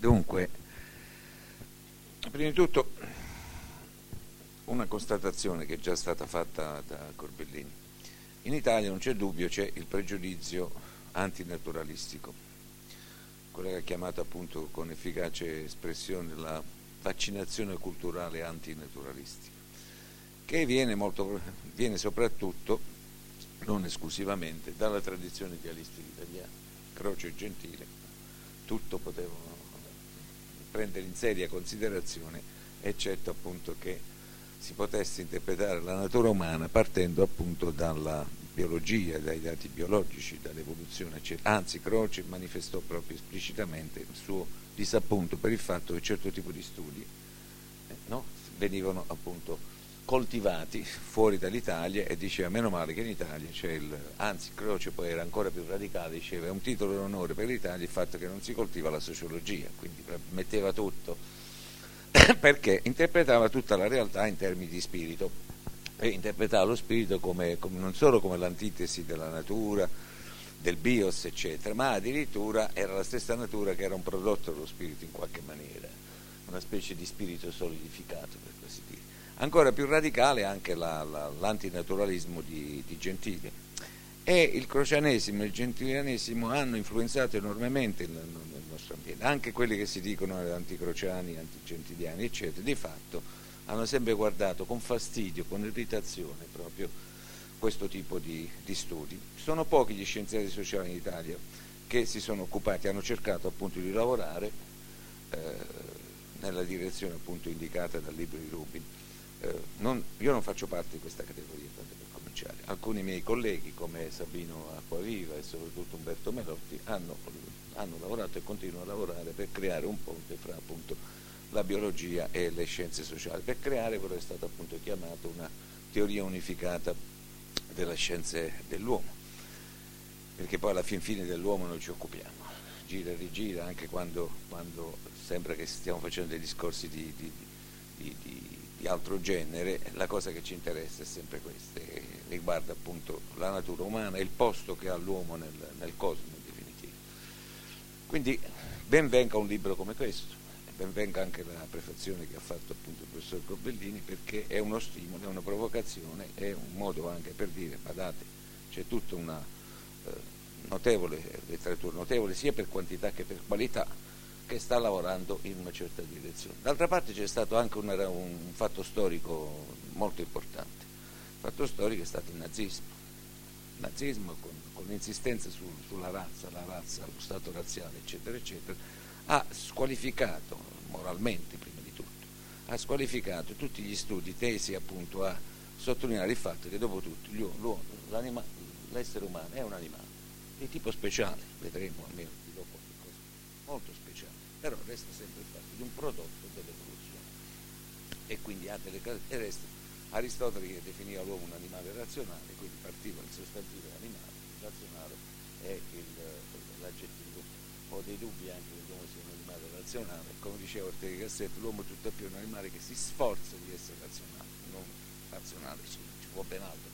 Dunque, prima di tutto una constatazione che è già stata fatta da Corbellini. In Italia non c'è dubbio, c'è il pregiudizio antinaturalistico, quella che è chiamata appunto con efficace espressione la vaccinazione culturale antinaturalistica, che viene, molto, viene soprattutto, non esclusivamente, dalla tradizione idealistica italiana. Croce e Gentile tutto potevano prendere in seria considerazione, eccetto appunto che si potesse interpretare la natura umana partendo appunto dalla biologia, dai dati biologici, dall'evoluzione, eccetera. Anzi, Croce manifestò proprio esplicitamente il suo disappunto per il fatto che certo tipo di studi eh, no, venivano appunto coltivati fuori dall'Italia e diceva meno male che in Italia c'è il, anzi Croce poi era ancora più radicale, diceva è un titolo d'onore per l'Italia il fatto che non si coltiva la sociologia, quindi metteva tutto. Perché? Interpretava tutta la realtà in termini di spirito. E interpretava lo spirito come, come, non solo come l'antitesi della natura, del bios, eccetera, ma addirittura era la stessa natura che era un prodotto dello spirito in qualche maniera, una specie di spirito solidificato per così dire. Ancora più radicale anche la, la, l'antinaturalismo di, di Gentile. E il crocianesimo e il gentilianesimo hanno influenzato enormemente il, il nostro ambiente, anche quelli che si dicono anticrociani, antigentiliani, eccetera, di fatto hanno sempre guardato con fastidio, con irritazione proprio questo tipo di, di studi. Sono pochi gli scienziati sociali in Italia che si sono occupati, hanno cercato appunto di lavorare eh, nella direzione appunto indicata dal libro di Rubin. Eh, non, io non faccio parte di questa categoria, tanto per cominciare. Alcuni miei colleghi come Sabino Acquaviva e soprattutto Umberto Melotti hanno, hanno lavorato e continuano a lavorare per creare un ponte fra appunto la biologia e le scienze sociali, per creare quello che è stato appunto chiamato una teoria unificata delle scienze dell'uomo, perché poi alla fin fine dell'uomo noi ci occupiamo, gira e rigira, anche quando, quando sembra che stiamo facendo dei discorsi di, di, di, di, altro genere, la cosa che ci interessa è sempre questa, riguarda appunto la natura umana e il posto che ha l'uomo nel, nel cosmo in definitiva. Quindi ben venga un libro come questo ben venga anche la prefazione che ha fatto appunto il professor Corbellini perché è uno stimolo, è una provocazione, è un modo anche per dire, badate, c'è tutta una eh, notevole letteratura, notevole sia per quantità che per qualità, che sta lavorando in una certa direzione. D'altra parte c'è stato anche una, un fatto storico molto importante, il fatto storico è stato il nazismo, il nazismo con, con l'insistenza su, sulla razza, la razza, lo stato razziale, eccetera, eccetera, ha squalificato, moralmente prima di tutto, ha squalificato tutti gli studi tesi appunto a sottolineare il fatto che dopo tutto l'essere umano è un animale di tipo speciale, vedremo almeno di dopo qualcosa molto speciale, però resta sempre il fatto di un prodotto dell'evoluzione e quindi ha delle caratteristiche. Aristotele che definiva l'uomo un animale razionale, quindi partiva il sostantivo animale, il razionale è l'aggettivo ho dei dubbi anche che l'uomo sia un animale razionale, come diceva Ortega Gasset, l'uomo tutto più è un animale che si sforza di essere razionale, non razionale, ci, ci vuole ben altro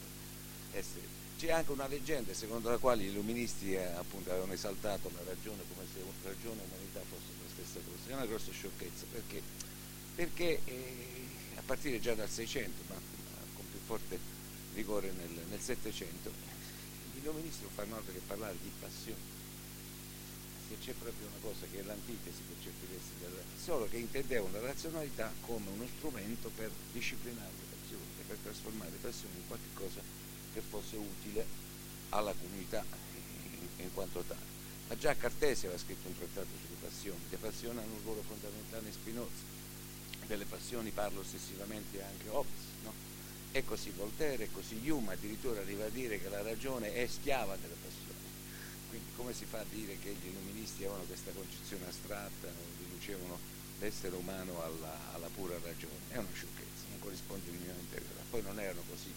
essere. C'è anche una leggenda secondo la quale gli illuministi eh, appunto, avevano esaltato la ragione come se ragione e umanità fossero la stessa cosa, è una grossa sciocchezza perché, perché eh, a partire già dal 600, ma, ma con più forte rigore nel, 700, gli illuministi non fanno altro che parlare di passione. Che c'è proprio una cosa che è l'antitesi per certi versi della solo che intendevano la razionalità come uno strumento per disciplinare le passioni per trasformare le passioni in qualcosa che fosse utile alla comunità in, quanto tale. Ma già Cartesio aveva scritto un trattato sulle passioni, le passioni hanno un ruolo fondamentale in Spinoza, delle passioni parla ossessivamente anche Hobbes, no? E così Voltaire, e così Hume addirittura arriva a dire che la ragione è schiava delle passioni quindi come si fa a dire che gli illuministi avevano questa concezione astratta, riducevano l'essere umano alla, alla pura ragione? È una sciocchezza, non corrisponde minimamente a realtà. Poi non erano così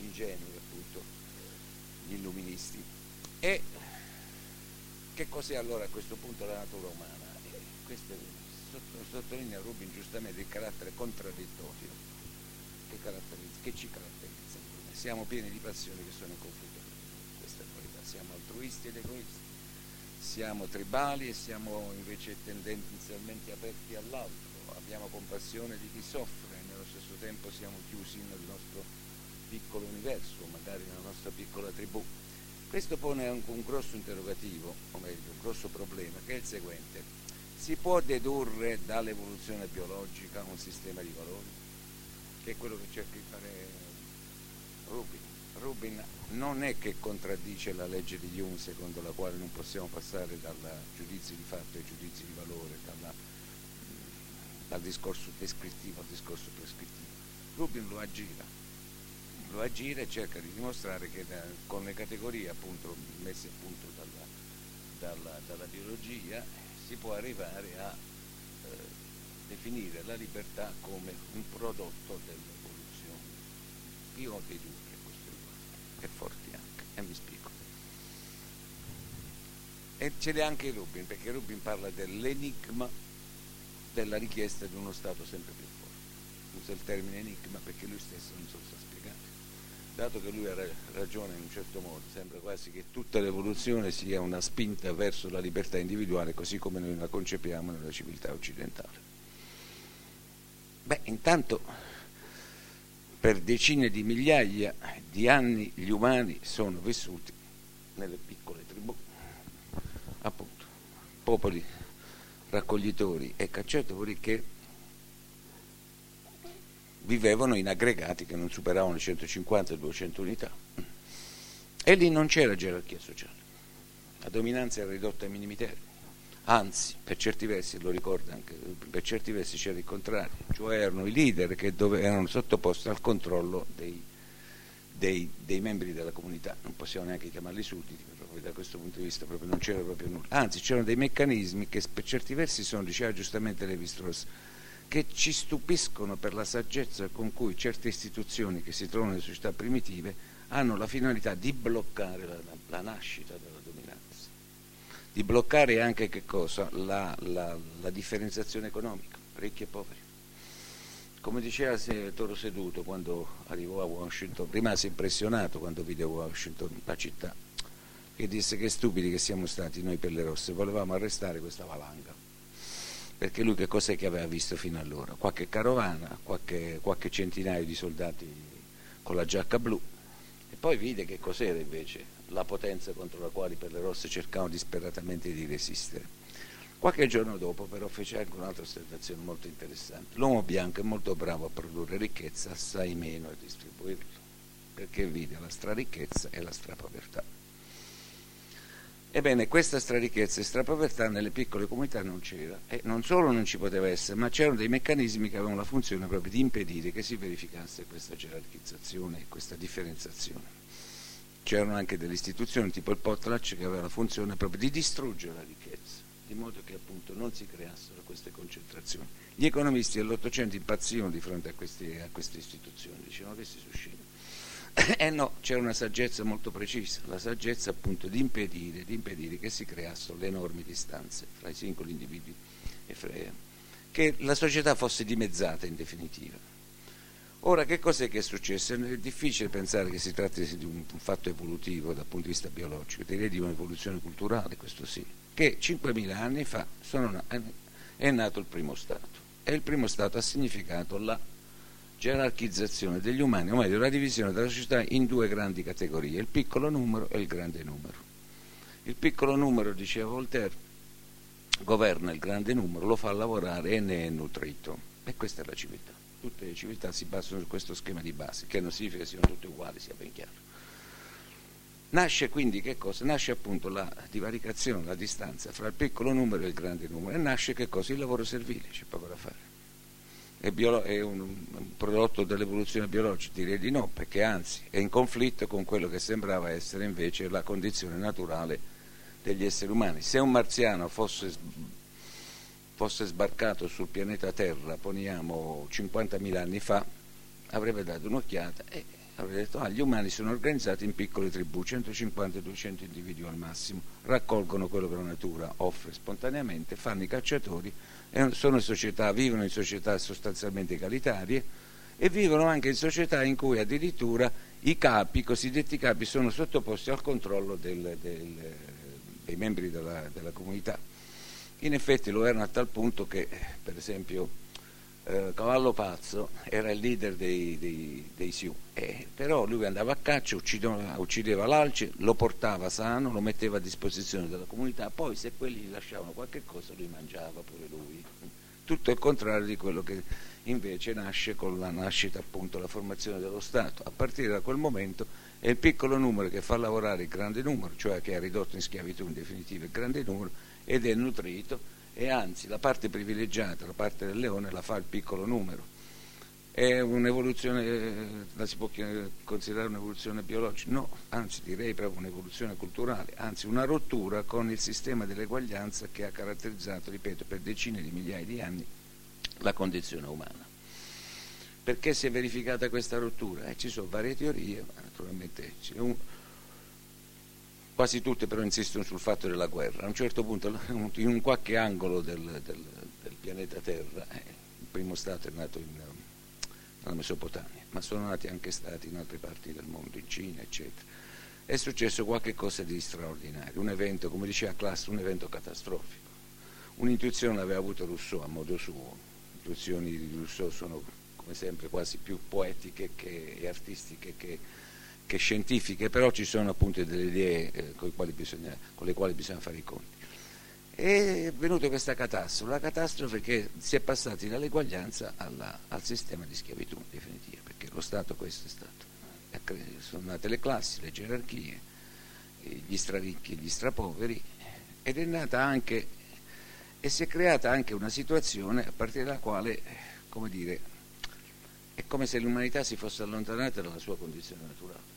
ingenui appunto gli illuministi. E che cos'è allora a questo punto la natura umana? E questo sottolinea Rubin giustamente il carattere contraddittorio che, che ci caratterizza. Siamo pieni di passioni che sono in conflitto siamo altruisti ed egoisti, siamo tribali e siamo invece tendenzialmente aperti all'altro, abbiamo compassione di chi soffre e nello stesso tempo siamo chiusi nel nostro piccolo universo, magari nella nostra piccola tribù. Questo pone un, un grosso interrogativo, o meglio, un grosso problema, che è il seguente. Si può dedurre dall'evoluzione biologica un sistema di valori? Che è quello che cerca di fare Rubin. Rubin non è che contraddice la legge di Jung secondo la quale non possiamo passare dal giudizio di fatto ai giudizi di valore, dalla, dal discorso descrittivo al discorso prescrittivo. Rubin lo aggira, lo aggira e cerca di dimostrare che da, con le categorie appunto, messe a punto dalla, dalla, dalla, biologia si può arrivare a eh, definire la libertà come un prodotto dell'evoluzione. Io ho dei dubbi e forti anche, e vi spiego. E ce l'ha anche Rubin, perché Rubin parla dell'enigma della richiesta di uno Stato sempre più forte. Usa il termine enigma perché lui stesso non se sa spiegare. Dato che lui ha ragione in un certo modo, sembra quasi che tutta l'evoluzione sia una spinta verso la libertà individuale, così come noi la concepiamo nella civiltà occidentale. Beh, intanto per decine di migliaia di anni gli umani sono vissuti nelle piccole tribù, appunto, popoli raccoglitori e cacciatori che vivevano in aggregati che non superavano le 150-200 unità. E lì non c'era gerarchia sociale, la dominanza era ridotta ai minimi termini. Anzi per certi versi, lo ricorda anche, per certi versi c'era il contrario, cioè erano i leader che dove, erano sottoposti al controllo dei, dei, dei, membri della comunità, non possiamo neanche chiamarli sudditi, proprio da questo punto di vista non c'era proprio nulla, anzi c'erano dei meccanismi che per certi versi sono, diceva giustamente Levi Strauss, che ci stupiscono per la saggezza con cui certe istituzioni che si trovano nelle società primitive hanno la finalità di bloccare la, la, nascita della di bloccare anche la, la, la, differenziazione economica, ricchi e poveri. Come diceva Toro Seduto quando arrivò a Washington, rimase impressionato quando vide Washington, la città, che disse che stupidi che siamo stati noi Pelle Rosse, volevamo arrestare questa valanga. Perché lui che cos'è che aveva visto fino allora? Qualche carovana, qualche, qualche centinaio di soldati con la giacca blu e poi vide che cos'era invece la potenza contro la quale per le rosse cercavano disperatamente di resistere. Qualche giorno dopo però fece anche un'altra osservazione molto interessante. L'uomo bianco è molto bravo a produrre ricchezza, assai meno a distribuirla, perché vide la straricchezza e la strapovertà. Ebbene, questa straricchezza e strapovertà nelle piccole comunità non c'era e non solo non ci poteva essere, ma c'erano dei meccanismi che avevano la funzione proprio di impedire che si verificasse questa gerarchizzazione e questa differenziazione c'erano anche delle istituzioni tipo il Potlatch che aveva la funzione proprio di distruggere la ricchezza, di modo che appunto non si creassero queste concentrazioni. Gli economisti dell'Ottocento impazzivano di fronte a queste, a queste istituzioni, dicevano che si suscita. Eh no, c'era una saggezza molto precisa, la saggezza appunto di impedire, di impedire che si creassero le enormi distanze fra i singoli individui e fra, che la società fosse dimezzata in definitiva Ora, che cos'è che è successo? È difficile pensare che si tratti di un fatto evolutivo dal punto di vista biologico, direi di un'evoluzione culturale, questo sì, che 5.000 anni fa sono, è nato il primo Stato e il primo Stato ha significato la gerarchizzazione degli umani, o meglio la divisione della società in due grandi categorie, il piccolo numero e il grande numero. Il piccolo numero, diceva Voltaire, governa il grande numero, lo fa lavorare e ne è nutrito. E questa è la civiltà tutte le civiltà si basano su questo schema di base, che non significa che siano tutte uguali, sia ben chiaro. Nasce quindi che cosa? Nasce appunto la divaricazione, la distanza fra il piccolo numero e il grande numero e nasce che cosa? Il lavoro servile, c'è poco da fare. È, biolo- è un, un, prodotto dell'evoluzione biologica? Direi di no, perché anzi è in conflitto con quello che sembrava essere invece la condizione naturale degli esseri umani. Se un marziano fosse fosse sbarcato sul pianeta Terra, poniamo 50.000 anni fa, avrebbe dato un'occhiata e avrebbe detto ah, gli umani sono organizzati in piccole tribù, 150-200 individui al massimo, raccolgono quello che la natura offre spontaneamente, fanno i cacciatori, società, vivono in società sostanzialmente egalitarie e vivono anche in società in cui addirittura i capi, i cosiddetti capi, sono sottoposti al controllo del, del dei membri della, della comunità. In effetti lo erano a tal punto che, per esempio, eh, Cavallo Pazzo era il leader dei, dei, dei Sioux, eh, però lui andava a caccia, uccideva, uccideva l'alce, lo portava sano, lo metteva a disposizione della comunità, poi se quelli gli lasciavano qualche cosa lui mangiava pure lui. Tutto il contrario di quello che invece nasce con la nascita appunto, la formazione dello Stato. A partire da quel momento è il piccolo numero che fa lavorare il grande numero, cioè che ha ridotto in schiavitù in definitiva il grande numero ed è nutrito e anzi la parte privilegiata, la parte del leone, la fa il piccolo numero. È un'evoluzione, la si può considerare un'evoluzione biologica? No, anzi direi proprio un'evoluzione culturale, anzi una rottura con il sistema dell'eguaglianza che ha caratterizzato, ripeto, per decine di migliaia di anni la condizione umana. Perché si è verificata questa rottura? Eh, ci sono varie teorie, ma naturalmente c'è un, quasi tutte però insistono sul fatto della guerra. A un certo punto, in un qualche angolo del, del, del pianeta Terra, eh, il primo Stato è nato in, nella Mesopotamia, ma sono nati anche Stati in altre parti del mondo, in Cina, eccetera. È successo qualcosa di straordinario, un evento, come diceva Class, un evento catastrofico. Un'intuizione l'aveva avuto Rousseau a modo suo. Le intuizioni di Rousseau sono, come sempre, quasi più poetiche che, e artistiche che che scientifiche, però ci sono appunto delle idee eh, con, bisogna, con, le quali bisogna fare i conti. È venuta questa catastrofe, la catastrofe che si è passati dall'eguaglianza alla, al sistema di schiavitù in definitiva, perché lo Stato questo è stato. Sono nate le classi, le gerarchie, gli straricchi e gli strapoveri, ed è nata anche e si è creata anche una situazione a partire dalla quale, come dire, è come se l'umanità si fosse allontanata dalla sua condizione naturale.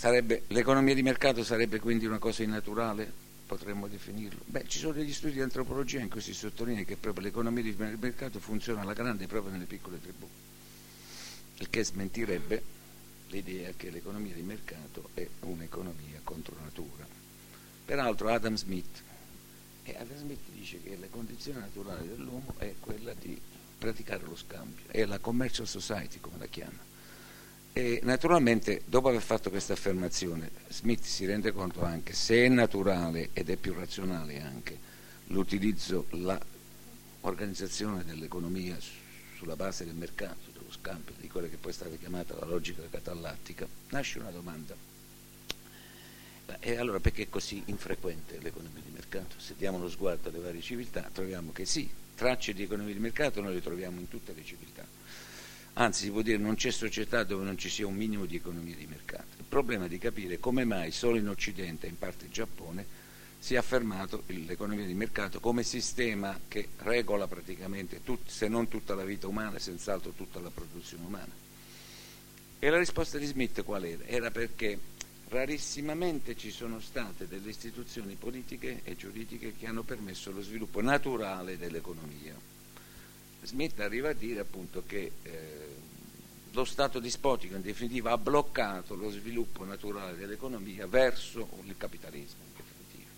Sarebbe, l'economia di mercato sarebbe quindi una cosa innaturale? Potremmo definirlo? Beh, ci sono degli studi di antropologia in cui si sottolinea che proprio l'economia di mercato funziona alla grande proprio nelle piccole tribù, il che smentirebbe l'idea che l'economia di mercato è un'economia contro natura. Peraltro Adam Smith, e Adam Smith dice che la condizione naturale dell'uomo è quella di praticare lo scambio, è la commercial society come la chiama e naturalmente, dopo aver fatto questa affermazione, Smith si rende conto anche se è naturale ed è più razionale anche l'utilizzo, l'organizzazione dell'economia sulla base del mercato, dello scambio, di quella che poi è stata chiamata la logica catalattica, nasce una domanda. E allora perché è così infrequente l'economia di mercato? Se diamo uno sguardo alle varie civiltà troviamo che sì, tracce di economia di mercato noi le troviamo in tutte le civiltà anzi si può dire non c'è società dove non ci sia un minimo di economia di mercato. Il problema è di capire come mai solo in Occidente, in parte in Giappone, si è affermato l'economia di mercato come sistema che regola praticamente, tut, se non tutta la vita umana, senz'altro tutta la produzione umana. E la risposta di Smith qual era? Era perché rarissimamente ci sono state delle istituzioni politiche e giuridiche che hanno permesso lo sviluppo naturale dell'economia Smith arriva a dire appunto che eh, lo Stato dispotico in definitiva ha bloccato lo sviluppo naturale dell'economia verso il capitalismo. In definitiva.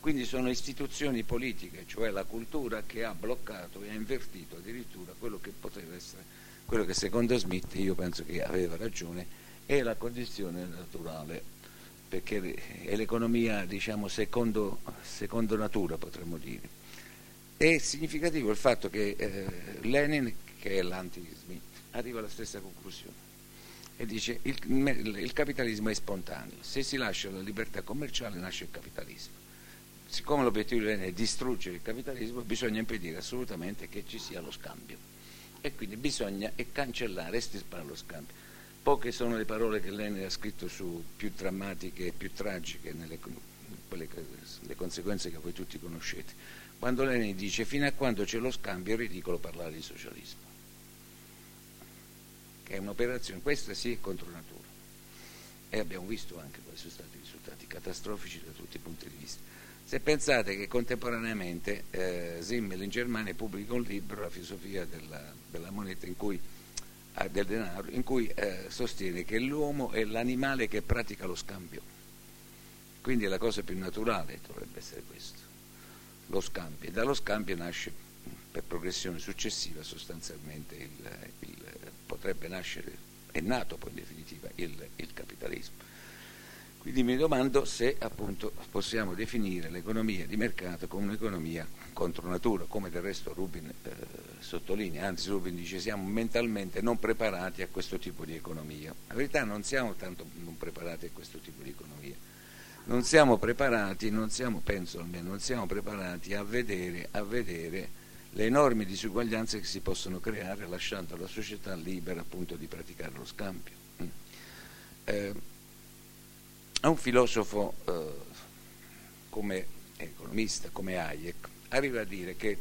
Quindi sono istituzioni politiche, cioè la cultura, che ha bloccato e ha invertito addirittura quello che poteva essere, quello che secondo Smith, io penso che aveva ragione, è la condizione naturale, perché è l'economia diciamo secondo, secondo natura potremmo dire. È significativo il fatto che eh, Lenin, che è l'anti-Smith, arriva alla stessa conclusione e dice il, il capitalismo è spontaneo, se si lascia la libertà commerciale nasce il capitalismo. Siccome l'obiettivo di Lenin è distruggere il capitalismo, bisogna impedire assolutamente che ci sia lo scambio e quindi bisogna cancellare e estirpare lo scambio. Poche sono le parole che Lenin ha scritto su più drammatiche e più tragiche, nelle, quelle, le conseguenze che voi tutti conoscete quando Lenin dice fino a quando c'è lo scambio è ridicolo parlare di socialismo, che è un'operazione, questa sì è contro natura. E abbiamo visto anche quali sono stati i risultati catastrofici da tutti i punti di vista. Se pensate che contemporaneamente eh, Simmel in Germania pubblica un libro, La filosofia della, della moneta, in cui, eh, del denaro, in cui eh, sostiene che l'uomo è l'animale che pratica lo scambio. Quindi la cosa più naturale dovrebbe essere questo lo scambio e dallo scambio nasce per progressione successiva sostanzialmente il, il, potrebbe nascere, è nato poi in definitiva il, il capitalismo. Quindi mi domando se appunto possiamo definire l'economia di mercato come un'economia contro natura, come del resto Rubin eh, sottolinea, anzi Rubin dice siamo mentalmente non preparati a questo tipo di economia. La verità non siamo tanto non preparati a questo tipo di economia, non siamo preparati, non siamo, penso almeno, non siamo preparati a vedere, a vedere le enormi disuguaglianze che si possono creare lasciando alla società libera appunto di praticare lo scambio. Mm. Eh, un filosofo eh, come economista, come Hayek, arriva a dire che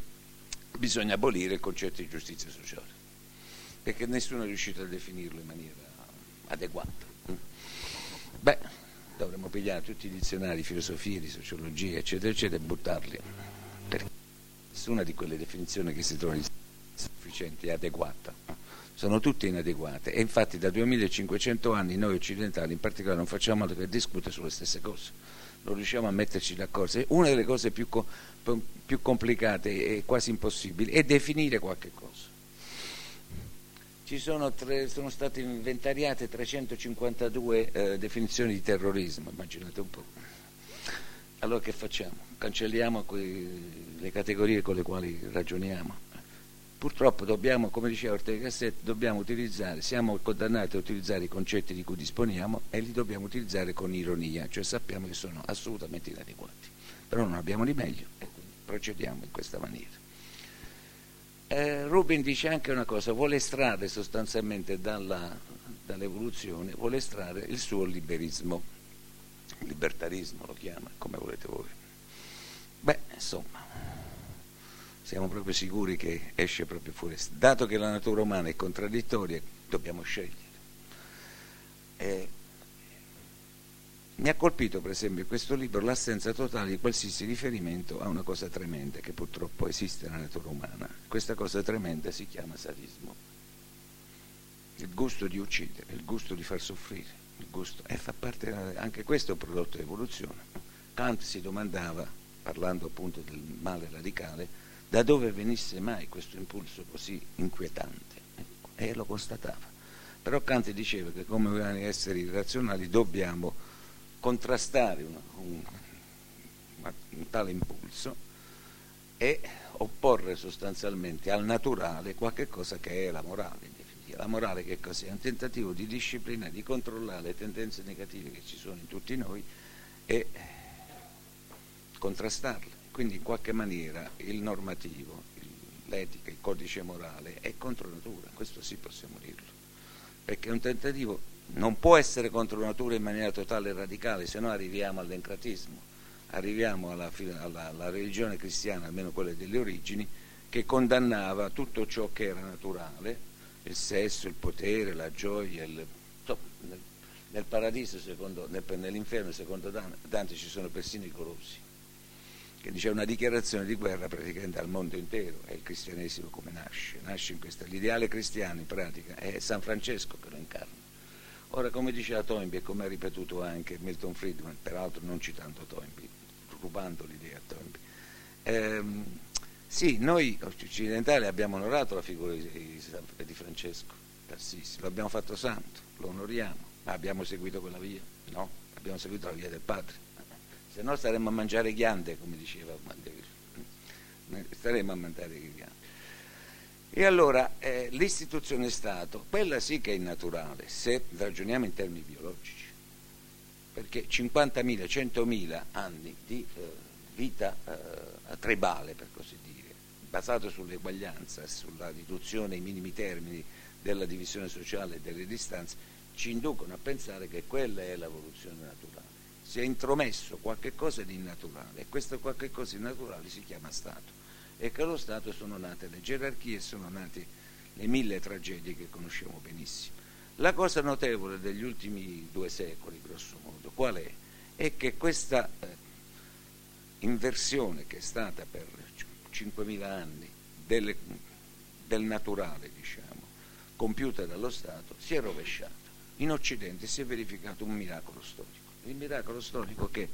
bisogna abolire il concetto di giustizia sociale, perché nessuno è riuscito a definirlo in maniera adeguata. Beh, dovremmo pigliare tutti i dizionari di filosofia, di sociologia, eccetera, eccetera, e buttarli, perché nessuna di quelle definizioni che si trovano sufficienti è adeguata sono tutte inadeguate e infatti da 2500 anni noi occidentali in particolare non facciamo altro che discutere sulle stesse cose, non riusciamo a metterci d'accordo. Una delle cose più, più complicate e quasi impossibili è definire qualche cosa. Sono, tre, sono state inventariate 352 eh, definizioni di terrorismo, immaginate un po'. Allora che facciamo? Cancelliamo quei, le categorie con le quali ragioniamo Purtroppo dobbiamo, come diceva Ortega Gasset, dobbiamo utilizzare, siamo condannati a utilizzare i concetti di cui disponiamo e li dobbiamo utilizzare con ironia, cioè sappiamo che sono assolutamente inadeguati. Però non abbiamo di meglio e quindi procediamo in questa maniera. Eh, Rubin dice anche una cosa, vuole estrarre sostanzialmente dalla, dall'evoluzione, vuole estrarre il suo liberismo, libertarismo lo chiama, come volete voi. Beh, insomma, siamo proprio sicuri che esce proprio fuori. Dato che la natura umana è contraddittoria, dobbiamo scegliere. Eh, mi ha colpito per esempio in questo libro l'assenza totale di qualsiasi riferimento a una cosa tremenda che purtroppo esiste nella natura umana. Questa cosa tremenda si chiama sadismo. Il gusto di uccidere, il gusto di far soffrire, il gusto, e fa parte anche questo è un prodotto di evoluzione. Kant si domandava, parlando appunto del male radicale, da dove venisse mai questo impulso così inquietante ecco, e lo constatava. Però Kant diceva che come esseri razionali dobbiamo contrastare un, un, un tale impulso e opporre sostanzialmente al naturale qualche cosa che è la morale. La morale che cos'è? È un tentativo di disciplina, di controllare le tendenze negative che ci sono in tutti noi e contrastarle. Quindi in qualche maniera il normativo, l'etica, il codice morale è contro natura, questo sì possiamo dirlo, perché un tentativo non può essere contro natura in maniera totale e radicale, se no arriviamo all'encratismo, arriviamo alla, alla, alla religione cristiana, almeno quella delle origini, che condannava tutto ciò che era naturale, il sesso, il potere, la gioia, il, nel, nel, paradiso, secondo, nel, nell'inferno, secondo Dante, ci sono persino i golosi che dice una dichiarazione di guerra praticamente al mondo intero, è il cristianesimo come nasce, nasce in questa, l'ideale cristiano in pratica è San Francesco che lo incarna. Ora come diceva Toynbee e come ha ripetuto anche Milton Friedman, peraltro non citando Toynbee, rubando l'idea a Toynbee, ehm, sì, noi occidentali abbiamo onorato la figura di, di Francesco d'Assisi, lo abbiamo fatto santo, lo onoriamo, ma abbiamo seguito quella via? No, abbiamo seguito la via del Padre se no staremmo a mangiare ghiande, come diceva Mandeville. Staremmo a mangiare ghiande. E allora eh, l'istituzione Stato, quella sì che è naturale, se ragioniamo in termini biologici, perché 50.000, 100.000 anni di eh, vita eh, tribale, per così dire, basato sull'eguaglianza, sulla riduzione ai minimi termini della divisione sociale e delle distanze, ci inducono a pensare che quella è l'evoluzione naturale. Si è intromesso qualche cosa di innaturale e questo qualche cosa di naturale si chiama Stato e che allo Stato sono nate le gerarchie, sono nate le mille tragedie che conosciamo benissimo. La cosa notevole degli ultimi due secoli, grosso modo, qual è? È che questa eh, inversione che è stata per 5.000 anni delle, del naturale, diciamo, compiuta dallo Stato, si è rovesciata. In Occidente si è verificato un miracolo storico il miracolo storico che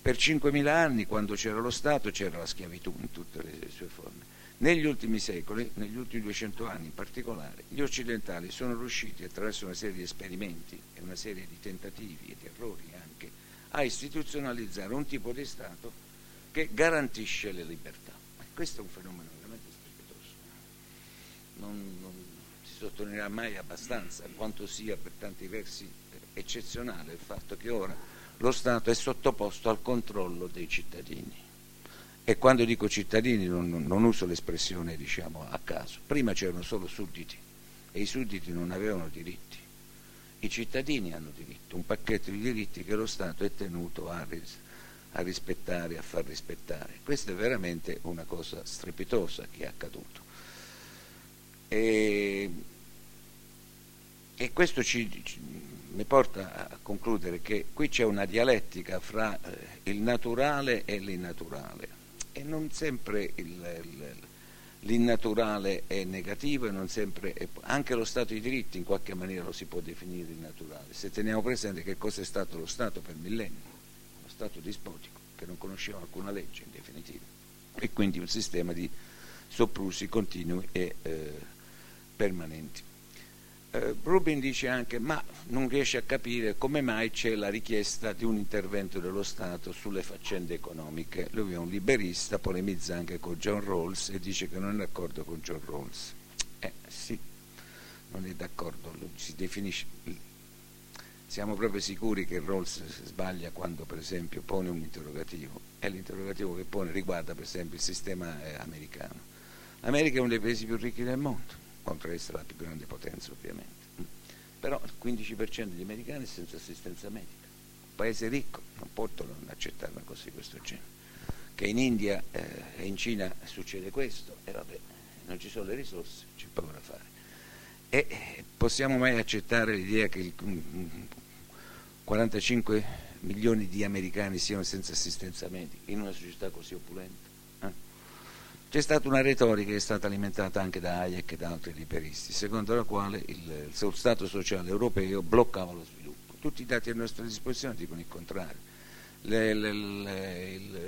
per 5.000 anni, quando c'era lo Stato, c'era la schiavitù in tutte le sue forme. Negli ultimi secoli, negli ultimi 200 anni in particolare, gli occidentali sono riusciti attraverso una serie di esperimenti e una serie di tentativi e di errori anche a istituzionalizzare un tipo di Stato che garantisce le libertà. Questo è un fenomeno veramente strepitoso. Non, non si sottolineerà mai abbastanza quanto sia per tanti versi eccezionale il fatto che ora lo Stato è sottoposto al controllo dei cittadini. E quando dico cittadini non, non uso l'espressione diciamo a caso. Prima c'erano solo sudditi e i sudditi non avevano diritti. I cittadini hanno diritto, un pacchetto di diritti che lo Stato è tenuto a, a rispettare, a far rispettare. Questa è veramente una cosa strepitosa che è accaduto. E, e questo ci, ci mi porta a concludere che qui c'è una dialettica fra eh, il naturale e l'innaturale. E non sempre il, il, l'innaturale è negativo e è, anche lo Stato di diritti in qualche maniera lo si può definire innaturale. Se teniamo presente che cosa è stato lo Stato per millenni lo Stato dispotico che non conosceva alcuna legge in definitiva. E quindi un sistema di soprusi continui e eh, permanenti Rubin dice anche ma non riesce a capire come mai c'è la richiesta di un intervento dello Stato sulle faccende economiche. Lui è un liberista, polemizza anche con John Rawls e dice che non è d'accordo con John Rawls. Eh sì, non è d'accordo, si definisce... Siamo proprio sicuri che Rawls sbaglia quando per esempio pone un interrogativo e l'interrogativo che pone riguarda per esempio il sistema eh, americano. L'America è uno dei paesi più ricchi del mondo ad essere la più grande potenza ovviamente. Però il 15% degli americani è senza assistenza medica. Un paese ricco non può non accettare una cosa di questo genere. Che in India eh, e in Cina succede questo e vabbè, non ci sono le risorse, c'è poco da fare. E eh, possiamo mai accettare l'idea che il, 45 milioni di americani siano senza assistenza medica in una società così opulenta? C'è stata una retorica che è stata alimentata anche da Hayek e da altri liberisti, secondo la quale il, il Stato sociale europeo bloccava lo sviluppo. Tutti i dati a nostra disposizione dicono il contrario. Le, le, le, il,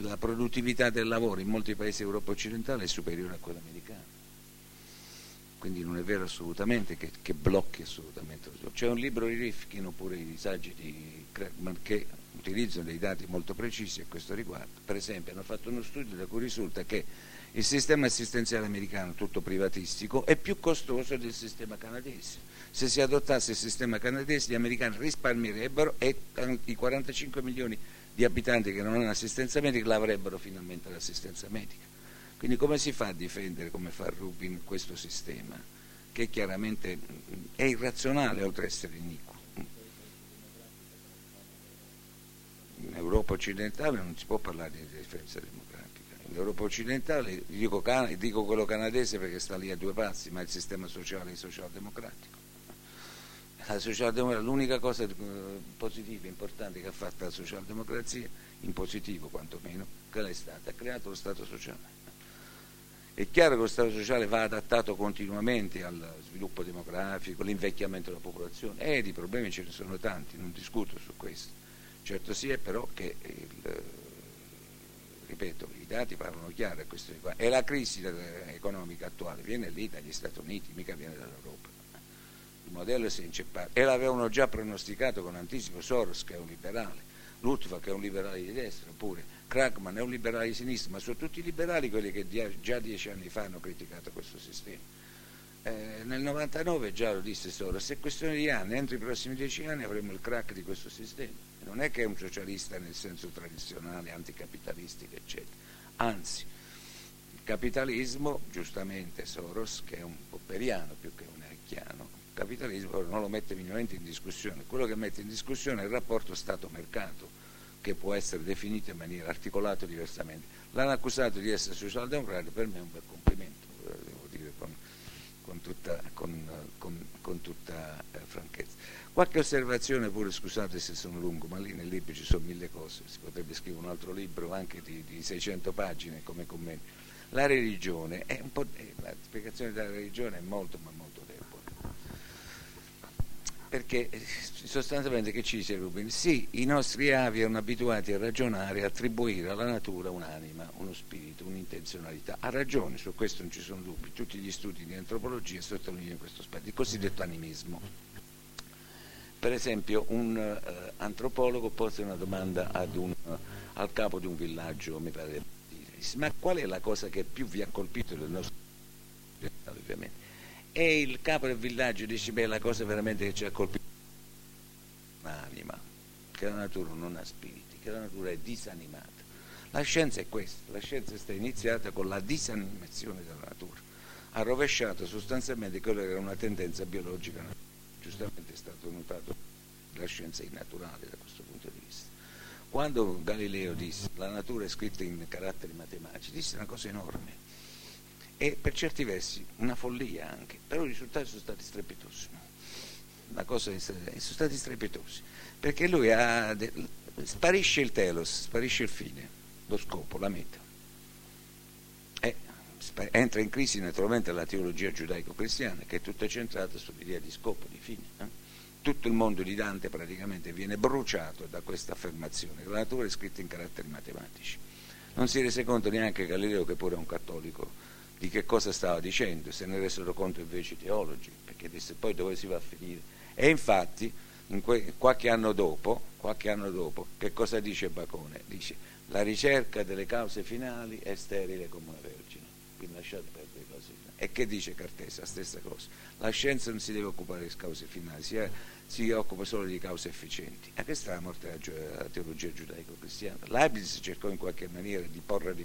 la produttività del lavoro in molti paesi d'Europa occidentale è superiore a quella americana. Quindi non è vero assolutamente che, che blocchi assolutamente lo sviluppo. C'è un libro di Rifkin oppure i saggi di Krugman che utilizzano dei dati molto precisi a questo riguardo. Per esempio hanno fatto uno studio da cui risulta che il sistema assistenziale americano, tutto privatistico, è più costoso del sistema canadese. Se si adottasse il sistema canadese gli americani risparmierebbero e i 45 milioni di abitanti che non hanno assistenza medica l'avrebbero finalmente l'assistenza medica. Quindi come si fa a difendere, come fa Rubin, questo sistema, che chiaramente è irrazionale oltre ad essere iniquo? In Europa occidentale non si può parlare di differenza democratica. In Europa occidentale, dico, dico, quello canadese perché sta lì a due passi, ma il sistema sociale è socialdemocratico. La socialdemocrazia, l'unica cosa eh, positiva, importante che ha fatto la socialdemocrazia, in positivo quantomeno, che l'è stata, ha creato lo Stato sociale. È chiaro che lo Stato sociale va adattato continuamente al sviluppo demografico, all'invecchiamento della popolazione, e di problemi ce ne sono tanti, non discuto su questo Certo sì è però che, il, ripeto, i dati parlano chiaro a questo riguardo, e la crisi economica attuale viene lì dagli Stati Uniti, mica viene dall'Europa. Il modello si è inceppato e l'avevano già pronosticato con anticipo Soros che è un liberale, Lutfa che è un liberale di destra, oppure Kragman è un liberale di sinistra, ma sono tutti liberali quelli che già dieci anni fa hanno criticato questo sistema eh, nel 99 già lo disse Soros, è questione di anni, entro i prossimi dieci anni avremo il crack di questo sistema. Non è che è un socialista nel senso tradizionale, anticapitalistico, eccetera. Anzi, il capitalismo, giustamente Soros, che è un popperiano più che un ericchiano, il capitalismo non lo mette minimamente in discussione. Quello che mette in discussione è il rapporto Stato-mercato, che può essere definito in maniera articolata diversamente. L'hanno accusato di essere socialdemocratico, per me è un bel complimento con tutta, con, con, con tutta eh, franchezza. Qualche osservazione pure, scusate se sono lungo, ma lì nel libro ci sono mille cose, si potrebbe scrivere un altro libro anche di, di 600 pagine come commenti. La religione, è un po', eh, la spiegazione della religione è molto ma molto debole. perché eh, sostanzialmente che ci dice Rubin? Sì, i nostri avi erano abituati a ragionare, a attribuire alla natura un'anima, uno spirito, un'intenzionalità. Ha ragione, su questo non ci sono dubbi. Tutti gli studi di antropologia sottolineano questo aspetto, il cosiddetto animismo. Per esempio un uh, antropologo pose una domanda un, uh, al capo di un villaggio, mi pare, ma qual è la cosa che più vi ha colpito del nostro ovviamente? E il capo del villaggio dice, beh, la cosa veramente che ci ha colpito è un'anima, che la natura non ha spiriti, che la natura è disanimata. La scienza è questa, la scienza è stata iniziata con la disanimazione della natura, ha rovesciato sostanzialmente quello che era una tendenza biologica, giustamente è stato notato, la scienza è innaturale da questo punto di vista. Quando Galileo disse la natura è scritta in caratteri matematici, disse una cosa enorme, e per certi versi una follia anche, però i risultati sono stati strepitosi. La cosa è sono stati strepitosi, perché lui ha, sparisce il telos, sparisce il fine, lo scopo, la meta. Entra in crisi naturalmente la teologia giudaico-cristiana, che è tutta centrata sull'idea di scopo, di fine. Eh? Tutto il mondo di Dante praticamente viene bruciato da questa affermazione, la natura è scritta in caratteri matematici. Non si rese conto neanche Galileo, che pure è un cattolico, di che cosa stava dicendo, se ne resero conto invece i teologi, perché disse poi dove si va a finire. E infatti, in que- qualche, anno dopo, qualche anno dopo, che cosa dice Bacone? Dice la ricerca delle cause finali è sterile come una vergine, quindi lasciate perdere le cause finali. E che dice Cartesa? La stessa cosa. La scienza non si deve occupare delle cause finali, si, è, si occupa solo di cause efficienti. E questa è la morte della teologia giudaico-cristiana. Leibniz cercò in qualche maniera di porre di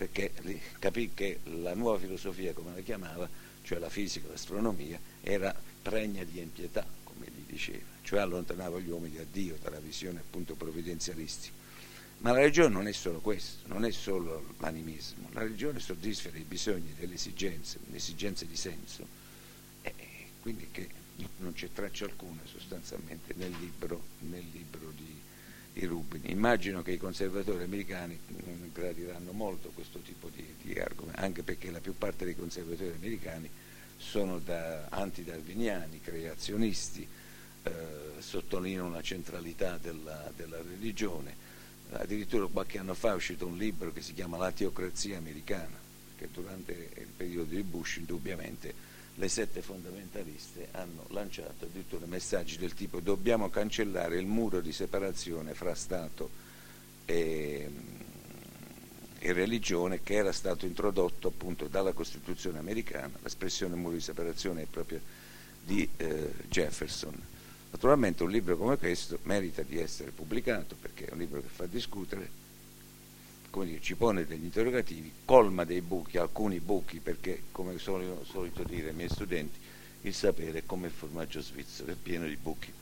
perché capì che la nuova filosofia, come la chiamava, cioè la fisica, l'astronomia, era pregna di impietà, come gli diceva, cioè allontanava gli uomini da Dio, dalla visione appunto provvidenzialistica. Ma la religione non è solo questo, non è solo l'animismo, la religione soddisfa dei bisogni, delle esigenze, le esigenze di senso, e quindi che non c'è traccia alcuna sostanzialmente nel libro, nel libro di, di Rubin. Immagino che i conservatori americani gradiranno molto questo tipo di, di argomenti, anche perché la più parte dei conservatori americani sono da antidarwiniani, creazionisti, eh, sottolineano la centralità della, della, religione. Addirittura qualche anno fa è uscito un libro che si chiama La teocrazia americana, che durante il periodo di Bush indubbiamente le sette fondamentaliste hanno lanciato addirittura messaggi del tipo dobbiamo cancellare il muro di separazione fra Stato e, e religione che era stato introdotto appunto dalla Costituzione americana, l'espressione muro di separazione è proprio di eh, Jefferson. Naturalmente un libro come questo merita di essere pubblicato perché è un libro che fa discutere, come dire, ci pone degli interrogativi, colma dei buchi, alcuni buchi, perché come sono solito dire ai miei studenti, il sapere è come il formaggio svizzero, è pieno di buchi.